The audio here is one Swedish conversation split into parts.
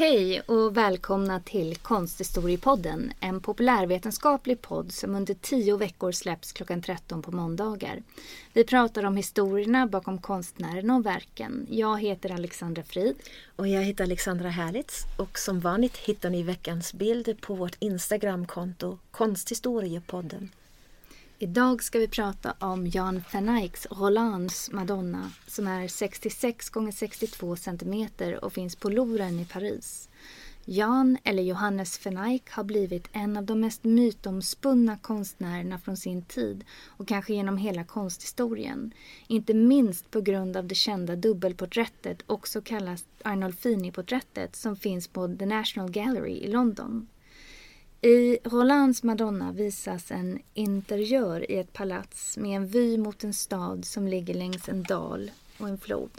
Hej och välkomna till Konsthistoriepodden, en populärvetenskaplig podd som under tio veckor släpps klockan 13 på måndagar. Vi pratar om historierna bakom konstnärerna och verken. Jag heter Alexandra Frid. Och jag heter Alexandra Härlitz och som vanligt hittar ni veckans bild på vårt Instagramkonto Konsthistoriepodden. Idag ska vi prata om Jan van Eycks Rolands Madonna som är 66 x 62 cm och finns på Louvren i Paris. Jan, eller Johannes van Eyck, har blivit en av de mest mytomspunna konstnärerna från sin tid och kanske genom hela konsthistorien. Inte minst på grund av det kända dubbelporträttet, också kallat Arnolfini-porträttet, som finns på The National Gallery i London. I Rolands Madonna visas en interiör i ett palats med en vy mot en stad som ligger längs en dal och en flod.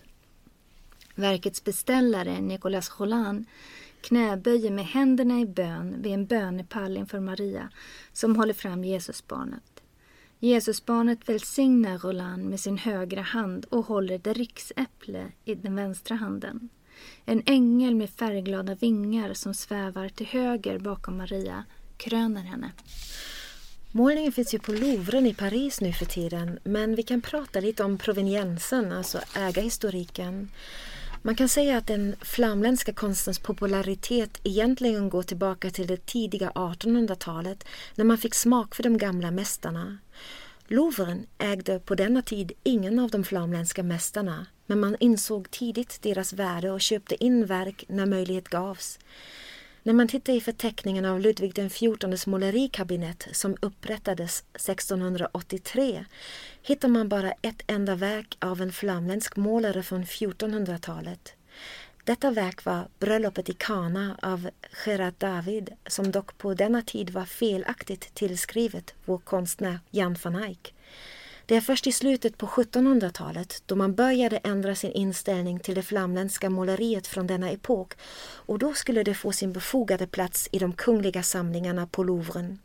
Verkets beställare, Nicolas Roland, knäböjer med händerna i bön vid en bönepall inför Maria som håller fram Jesusbarnet. Jesusbarnet välsignar Roland med sin högra hand och håller ett riksäpple i den vänstra handen. En ängel med färgglada vingar som svävar till höger bakom Maria kröner henne. Målningen finns ju på Louvren i Paris nu för tiden men vi kan prata lite om proveniensen, alltså ägarhistoriken. Man kan säga att den flamländska konstens popularitet egentligen går tillbaka till det tidiga 1800-talet när man fick smak för de gamla mästarna. Louvren ägde på denna tid ingen av de flamländska mästarna men man insåg tidigt deras värde och köpte in verk när möjlighet gavs. När man tittar i förteckningen av Ludvig XIVs målerikabinett som upprättades 1683 hittar man bara ett enda verk av en flamländsk målare från 1400-talet. Detta verk var Bröllopet i Kana av Gerard David som dock på denna tid var felaktigt tillskrivet vår konstnär Jan van Eyck. Det är först i slutet på 1700-talet då man började ändra sin inställning till det flamländska måleriet från denna epok och då skulle det få sin befogade plats i de kungliga samlingarna på Louvren.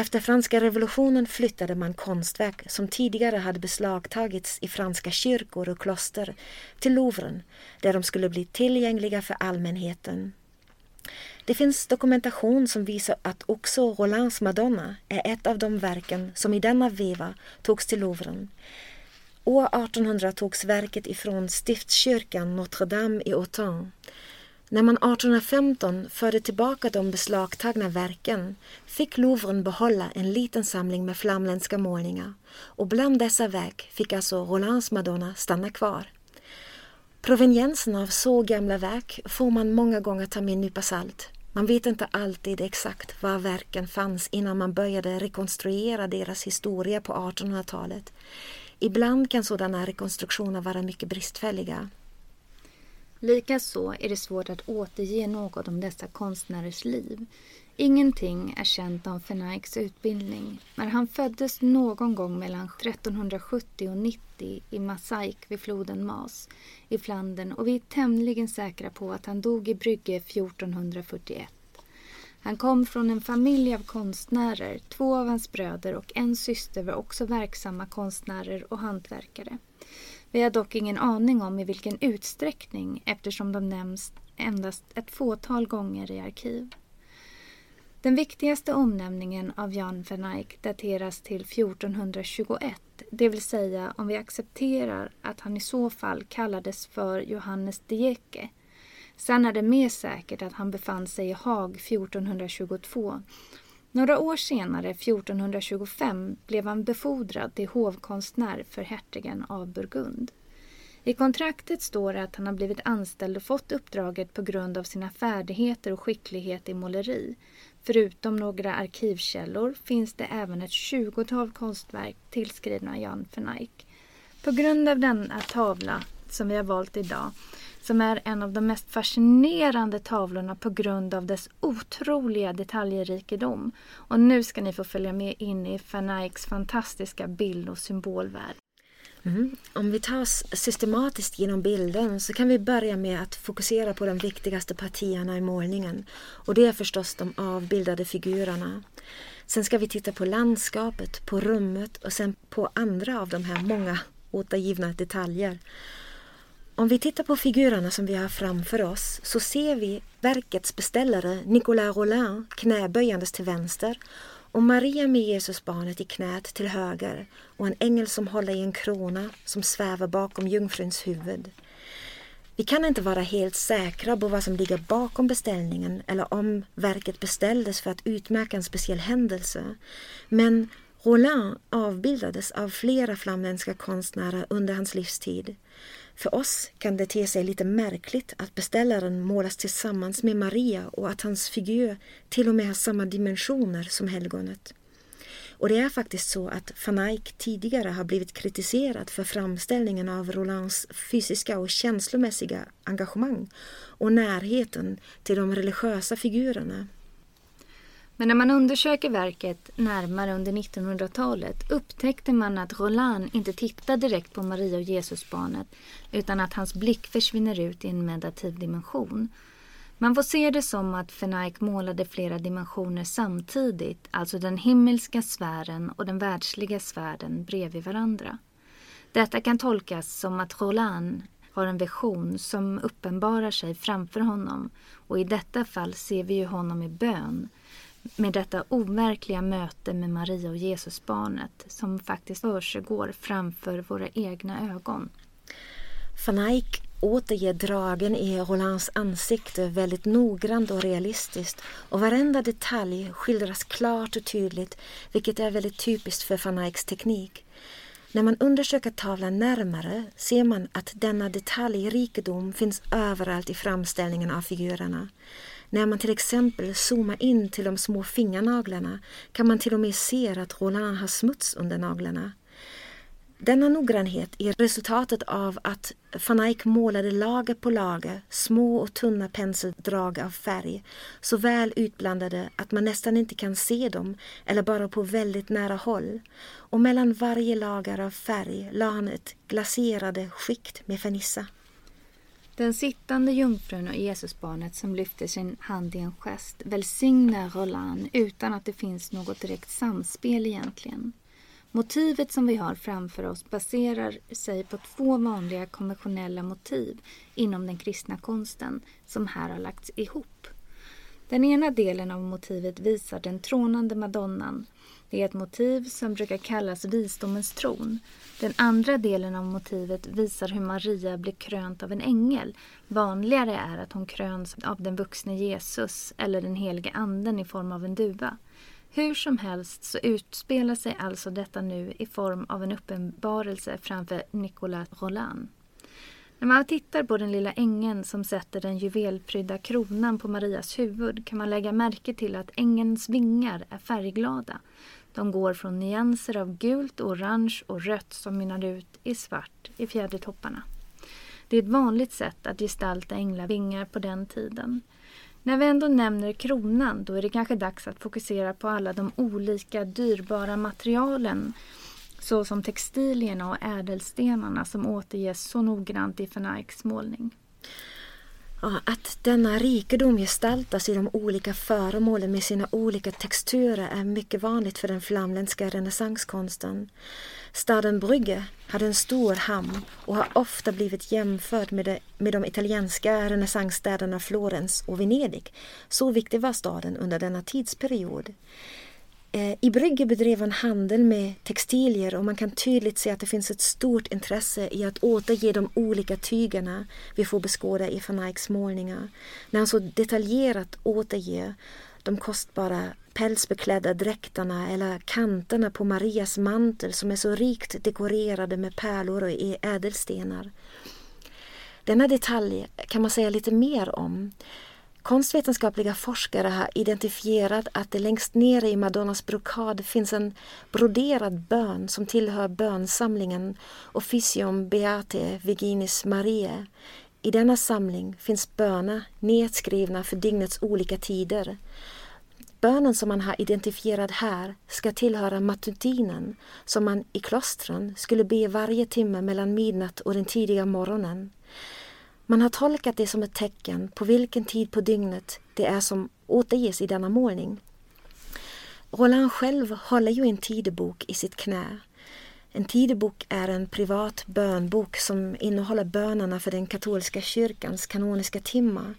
Efter franska revolutionen flyttade man konstverk som tidigare hade beslagtagits i franska kyrkor och kloster till Louvren där de skulle bli tillgängliga för allmänheten. Det finns dokumentation som visar att också Rolands Madonna är ett av de verken som i denna veva togs till Louvren. År 1800 togs verket ifrån stiftskyrkan Notre Dame i Autun. När man 1815 förde tillbaka de beslagtagna verken fick Louvren behålla en liten samling med flamländska målningar och bland dessa verk fick alltså Rolands Madonna stanna kvar. Proveniensen av så gamla verk får man många gånger ta med en nypa salt. Man vet inte alltid exakt var verken fanns innan man började rekonstruera deras historia på 1800-talet. Ibland kan sådana rekonstruktioner vara mycket bristfälliga. Likaså är det svårt att återge något om dessa konstnärers liv. Ingenting är känt om Fenaiks utbildning, men han föddes någon gång mellan 1370 och 90 i Masaik vid floden Mas i Flandern och vi är tämligen säkra på att han dog i Brygge 1441. Han kom från en familj av konstnärer, två av hans bröder och en syster var också verksamma konstnärer och hantverkare. Vi har dock ingen aning om i vilken utsträckning eftersom de nämns endast ett fåtal gånger i arkiv. Den viktigaste omnämningen av Jan van Eyck dateras till 1421, det vill säga om vi accepterar att han i så fall kallades för Johannes de Jecke. Sen är det mer säkert att han befann sig i Haag 1422. Några år senare, 1425, blev han befordrad till hovkonstnär för hertigen av Burgund. I kontraktet står det att han har blivit anställd och fått uppdraget på grund av sina färdigheter och skicklighet i måleri. Förutom några arkivkällor finns det även ett tjugotal konstverk tillskrivna Jan van Eyck. På grund av denna tavla som vi har valt idag som är en av de mest fascinerande tavlorna på grund av dess otroliga detaljrikedom. Och nu ska ni få följa med in i van Eycks fantastiska bild och symbolvärld. Mm. Om vi tar oss systematiskt genom bilden så kan vi börja med att fokusera på de viktigaste partierna i målningen. Och det är förstås de avbildade figurerna. Sen ska vi titta på landskapet, på rummet och sen på andra av de här många återgivna detaljer. Om vi tittar på figurerna som vi har framför oss så ser vi verkets beställare Nicolas Rollin knäböjandes till vänster och Maria med Jesusbarnet i knät till höger och en ängel som håller i en krona som svävar bakom jungfruns huvud. Vi kan inte vara helt säkra på vad som ligger bakom beställningen eller om verket beställdes för att utmärka en speciell händelse. Men Roland avbildades av flera flamländska konstnärer under hans livstid. För oss kan det te sig lite märkligt att beställaren målas tillsammans med Maria och att hans figur till och med har samma dimensioner som helgonet. Och det är faktiskt så att van Eyck tidigare har blivit kritiserad för framställningen av Rolands fysiska och känslomässiga engagemang och närheten till de religiösa figurerna. Men när man undersöker verket närmare under 1900-talet upptäckte man att Roland inte tittar direkt på Maria och Jesusbarnet utan att hans blick försvinner ut i en meditativ dimension. Man får se det som att Fenaik målade flera dimensioner samtidigt, alltså den himmelska sfären och den världsliga sfären bredvid varandra. Detta kan tolkas som att Roland har en vision som uppenbarar sig framför honom och i detta fall ser vi ju honom i bön med detta overkliga möte med Maria och Jesusbarnet som faktiskt försiggår framför våra egna ögon. Van Eyck återger dragen i Rolands ansikte väldigt noggrant och realistiskt och varenda detalj skildras klart och tydligt vilket är väldigt typiskt för van Eycks teknik. När man undersöker tavlan närmare ser man att denna detaljrikedom finns överallt i framställningen av figurerna. När man till exempel zoomar in till de små fingernaglarna kan man till och med se att Roland har smuts under naglarna. Denna noggrannhet är resultatet av att van Eyck målade lager på lager, små och tunna penseldrag av färg, så väl utblandade att man nästan inte kan se dem eller bara på väldigt nära håll. Och mellan varje lager av färg la han ett glaserade skikt med fernissa. Den sittande jungfrun och Jesusbarnet som lyfter sin hand i en gest välsignar Roland utan att det finns något direkt samspel egentligen. Motivet som vi har framför oss baserar sig på två vanliga konventionella motiv inom den kristna konsten som här har lagts ihop. Den ena delen av motivet visar den trånande madonnan. Det är ett motiv som brukar kallas visdomens tron. Den andra delen av motivet visar hur Maria blir krönt av en ängel. Vanligare är att hon kröns av den vuxne Jesus eller den helige anden i form av en duva. Hur som helst så utspelar sig alltså detta nu i form av en uppenbarelse framför Nicolas Roland. När man tittar på den lilla ängeln som sätter den juvelprydda kronan på Marias huvud kan man lägga märke till att ängelns vingar är färgglada. De går från nyanser av gult, orange och rött som mynnar ut i svart i fjädertopparna. Det är ett vanligt sätt att gestalta änglavingar på den tiden. När vi ändå nämner kronan då är det kanske dags att fokusera på alla de olika dyrbara materialen såsom textilierna och ädelstenarna som återges så noggrant i van Eycks målning. Ja, att denna rikedom gestaltas i de olika föremålen med sina olika texturer är mycket vanligt för den flamländska renässanskonsten. Staden Brygge hade en stor hamn och har ofta blivit jämförd med, de, med de italienska renässansstäderna Florens och Venedig. Så viktig var staden under denna tidsperiod. Eh, I Brygge bedrev han handel med textilier och man kan tydligt se att det finns ett stort intresse i att återge de olika tygerna vi får beskåda i van Eycks målningar. När han så detaljerat återger de kostbara pälsbeklädda dräkterna eller kanterna på Marias mantel som är så rikt dekorerade med pärlor och ädelstenar. Denna detalj kan man säga lite mer om. Konstvetenskapliga forskare har identifierat att det längst nere i Madonnas brokad finns en broderad bön som tillhör bönsamlingen Officium Beate Virginis Mariae I denna samling finns böner nedskrivna för dygnets olika tider. Bönen som man har identifierat här ska tillhöra matutinen som man i klostren skulle be varje timme mellan midnatt och den tidiga morgonen. Man har tolkat det som ett tecken på vilken tid på dygnet det är som återges i denna målning. Roland själv håller ju en tidebok i sitt knä. En tidebok är en privat bönbok som innehåller bönerna för den katolska kyrkans kanoniska timmar.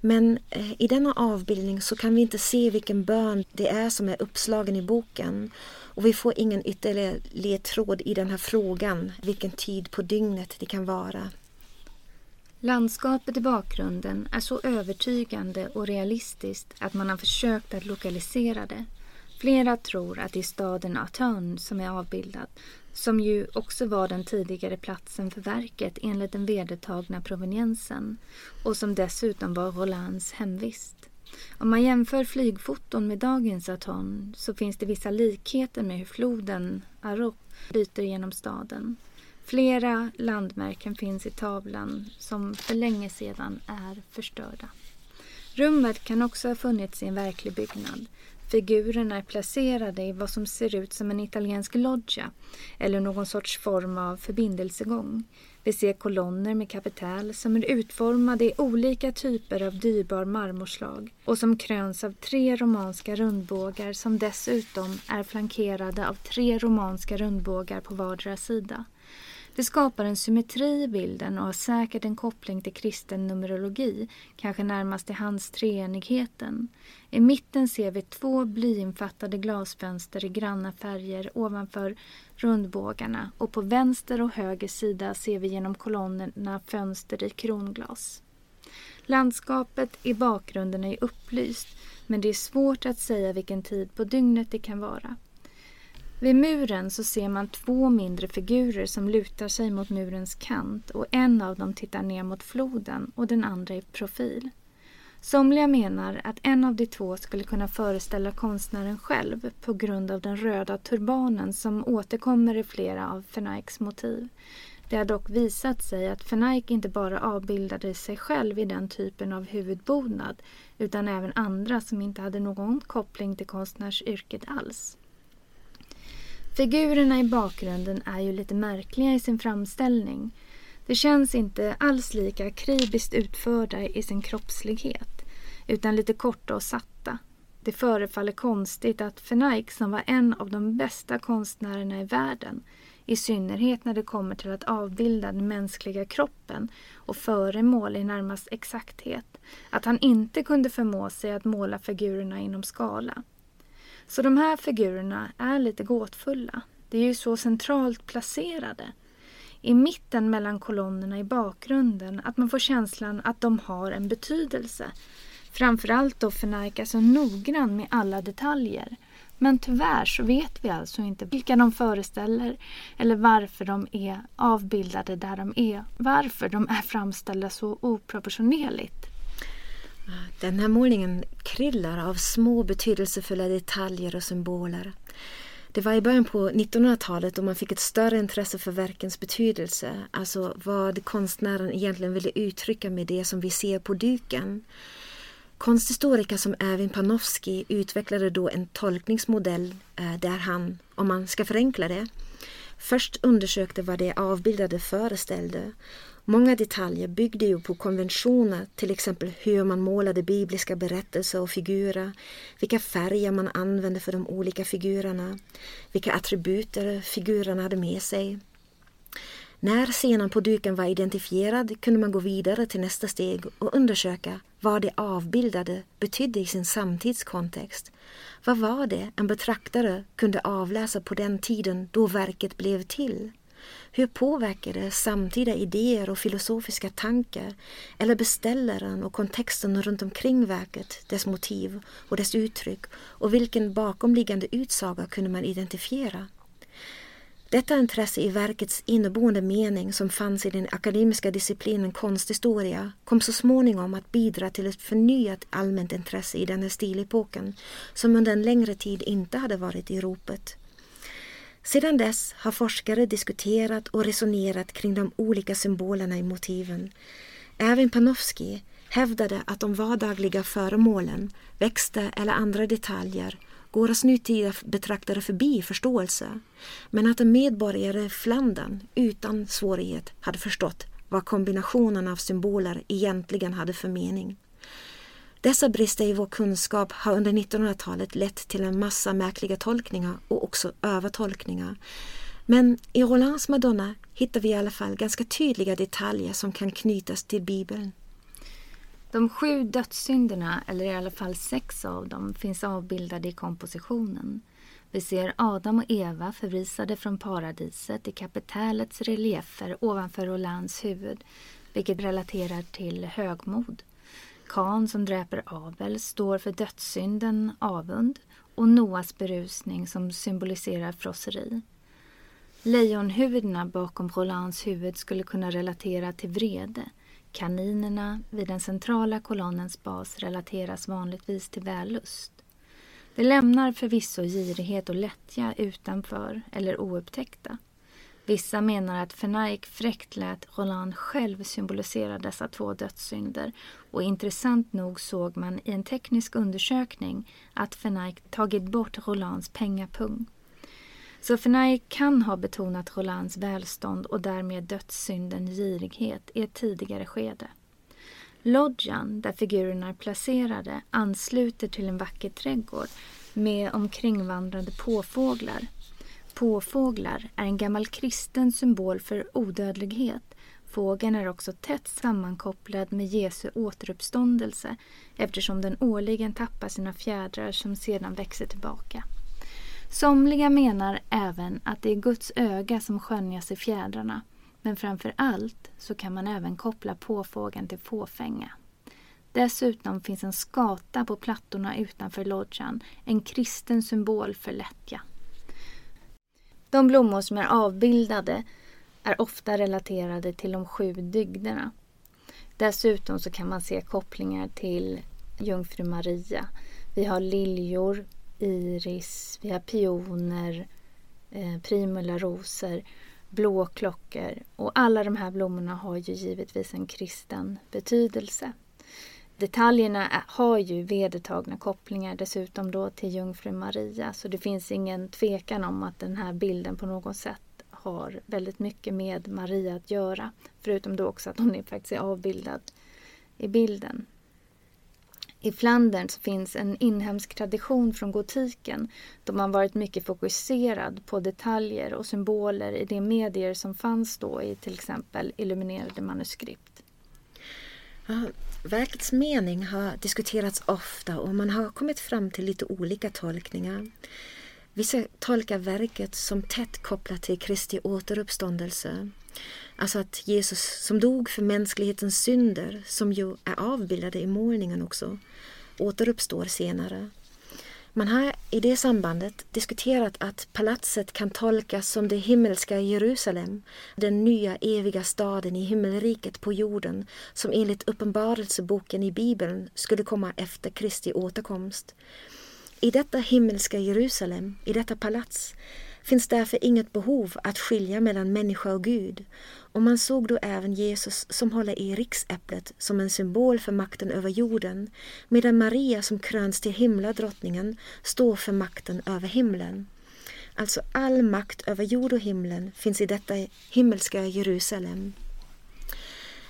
Men eh, i denna avbildning så kan vi inte se vilken bön det är som är uppslagen i boken. Och vi får ingen ytterligare ledtråd i den här frågan, vilken tid på dygnet det kan vara. Landskapet i bakgrunden är så övertygande och realistiskt att man har försökt att lokalisera det. Flera tror att det är staden Autun som är avbildad, som ju också var den tidigare platsen för verket enligt den vedertagna proveniensen och som dessutom var Rolands hemvist. Om man jämför flygfoton med dagens Aton så finns det vissa likheter med hur floden Arop flyter genom staden. Flera landmärken finns i tavlan som för länge sedan är förstörda. Rummet kan också ha funnits i en verklig byggnad. Figurerna är placerade i vad som ser ut som en italiensk loggia eller någon sorts form av förbindelsegång. Vi ser kolonner med kapitäl som är utformade i olika typer av dyrbar marmorslag och som kröns av tre romanska rundbågar som dessutom är flankerade av tre romanska rundbågar på vardera sida. Det skapar en symmetri i bilden och har säkert en koppling till kristen numerologi, kanske närmast till hans treenigheten. I mitten ser vi två blyinfattade glasfönster i granna färger ovanför rundbågarna och på vänster och höger sida ser vi genom kolonnerna fönster i kronglas. Landskapet i bakgrunden är upplyst men det är svårt att säga vilken tid på dygnet det kan vara. Vid muren så ser man två mindre figurer som lutar sig mot murens kant och en av dem tittar ner mot floden och den andra i profil. Somliga menar att en av de två skulle kunna föreställa konstnären själv på grund av den röda turbanen som återkommer i flera av Fenaiks motiv. Det har dock visat sig att Fenaik inte bara avbildade sig själv i den typen av huvudbonad utan även andra som inte hade någon koppling till konstnärsyrket alls. Figurerna i bakgrunden är ju lite märkliga i sin framställning. De känns inte alls lika akribiskt utförda i sin kroppslighet, utan lite korta och satta. Det förefaller konstigt att Fenaik, som var en av de bästa konstnärerna i världen, i synnerhet när det kommer till att avbilda den mänskliga kroppen och föremål i närmast exakthet, att han inte kunde förmå sig att måla figurerna inom skala. Så de här figurerna är lite gåtfulla. De är ju så centralt placerade. I mitten mellan kolonnerna i bakgrunden att man får känslan att de har en betydelse. Framförallt då Fenaik är så noggrann med alla detaljer. Men tyvärr så vet vi alltså inte vilka de föreställer eller varför de är avbildade där de är. Varför de är framställda så oproportionerligt. Den här målningen kryllar av små betydelsefulla detaljer och symboler. Det var i början på 1900-talet då man fick ett större intresse för verkens betydelse, alltså vad konstnären egentligen ville uttrycka med det som vi ser på duken. Konsthistoriker som Erwin Panofsky utvecklade då en tolkningsmodell eh, där han, om man ska förenkla det, först undersökte vad det avbildade föreställde Många detaljer byggde ju på konventioner, till exempel hur man målade bibliska berättelser och figurer, vilka färger man använde för de olika figurerna, vilka attributer figurerna hade med sig. När scenen på duken var identifierad kunde man gå vidare till nästa steg och undersöka vad det avbildade betydde i sin samtidskontext. Vad var det en betraktare kunde avläsa på den tiden då verket blev till? Hur påverkar det samtida idéer och filosofiska tankar eller beställaren och kontexten runt omkring verket, dess motiv och dess uttryck och vilken bakomliggande utsaga kunde man identifiera? Detta intresse i verkets inneboende mening som fanns i den akademiska disciplinen konsthistoria kom så småningom att bidra till ett förnyat allmänt intresse i denna stilepoken som under en längre tid inte hade varit i ropet. Sedan dess har forskare diskuterat och resonerat kring de olika symbolerna i motiven. Även Panofsky hävdade att de vardagliga föremålen, växter eller andra detaljer går oss nutida betraktare förbi förståelse, men att en medborgare i Flandern utan svårighet hade förstått vad kombinationen av symboler egentligen hade för mening. Dessa brister i vår kunskap har under 1900-talet lett till en massa märkliga tolkningar och också övertolkningar. Men i Rolands Madonna hittar vi i alla fall ganska tydliga detaljer som kan knytas till Bibeln. De sju dödssynderna, eller i alla fall sex av dem, finns avbildade i kompositionen. Vi ser Adam och Eva förvisade från paradiset i kapitälets reliefer ovanför Rolands huvud, vilket relaterar till högmod. Kan som dräper Abel står för dödssynden avund och Noas berusning som symboliserar frosseri. Lejonhuvudena bakom Rolands huvud skulle kunna relatera till vrede. Kaninerna vid den centrala kolonnens bas relateras vanligtvis till vällust. Det lämnar förvisso girighet och lättja utanför eller oupptäckta. Vissa menar att Fenaik fräckt lät Roland själv symbolisera dessa två dödssynder och intressant nog såg man i en teknisk undersökning att Fenaik tagit bort Rolands pengapung. Så Fenaik kan ha betonat Rolands välstånd och därmed dödssynden girighet i ett tidigare skede. Lodjan, där figurerna är placerade, ansluter till en vacker trädgård med omkringvandrande påfåglar Påfåglar är en gammal kristen symbol för odödlighet. Fågeln är också tätt sammankopplad med Jesu återuppståndelse eftersom den årligen tappar sina fjädrar som sedan växer tillbaka. Somliga menar även att det är Guds öga som skönjas i fjädrarna men framför allt så kan man även koppla påfågeln till fåfänga. Dessutom finns en skata på plattorna utanför lodjan, en kristen symbol för lättja. De blommor som är avbildade är ofta relaterade till de sju dygderna. Dessutom så kan man se kopplingar till Jungfru Maria. Vi har liljor, iris, vi har pioner, eh, primullarosor, blåklockor och alla de här blommorna har ju givetvis en kristen betydelse. Detaljerna har ju vedertagna kopplingar dessutom då till Jungfru Maria så det finns ingen tvekan om att den här bilden på något sätt har väldigt mycket med Maria att göra. Förutom då också att hon är faktiskt är avbildad i bilden. I Flandern finns en inhemsk tradition från gotiken då man varit mycket fokuserad på detaljer och symboler i de medier som fanns då i till exempel illuminerade manuskript. Verkets mening har diskuterats ofta och man har kommit fram till lite olika tolkningar. Vissa tolkar verket som tätt kopplat till Kristi återuppståndelse. Alltså att Jesus som dog för mänsklighetens synder, som ju är avbildade i målningen också, återuppstår senare. Man har i det sambandet diskuterat att palatset kan tolkas som det himmelska Jerusalem, den nya eviga staden i himmelriket på jorden som enligt uppenbarelseboken i Bibeln skulle komma efter Kristi återkomst. I detta himmelska Jerusalem, i detta palats, finns därför inget behov att skilja mellan människa och Gud och man såg då även Jesus som håller i riksäpplet som en symbol för makten över jorden medan Maria som kröns till himladrottningen står för makten över himlen. Alltså all makt över jord och himlen finns i detta himmelska Jerusalem.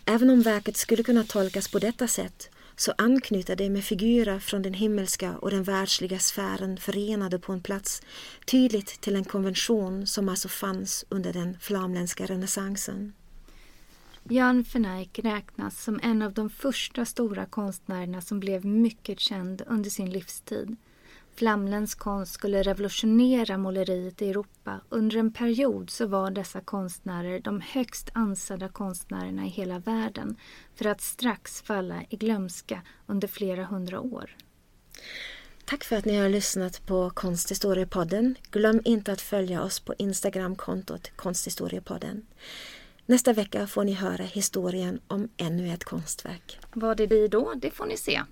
Även om verket skulle kunna tolkas på detta sätt så anknyter det med figurer från den himmelska och den världsliga sfären förenade på en plats tydligt till en konvention som alltså fanns under den flamländska renässansen. Jan Fenaik räknas som en av de första stora konstnärerna som blev mycket känd under sin livstid. Flamländsk konst skulle revolutionera måleriet i Europa. Under en period så var dessa konstnärer de högst ansedda konstnärerna i hela världen för att strax falla i glömska under flera hundra år. Tack för att ni har lyssnat på Konsthistoriepodden. Glöm inte att följa oss på Instagramkontot Konsthistoriepodden. Nästa vecka får ni höra historien om ännu ett konstverk. Vad det blir då, det får ni se.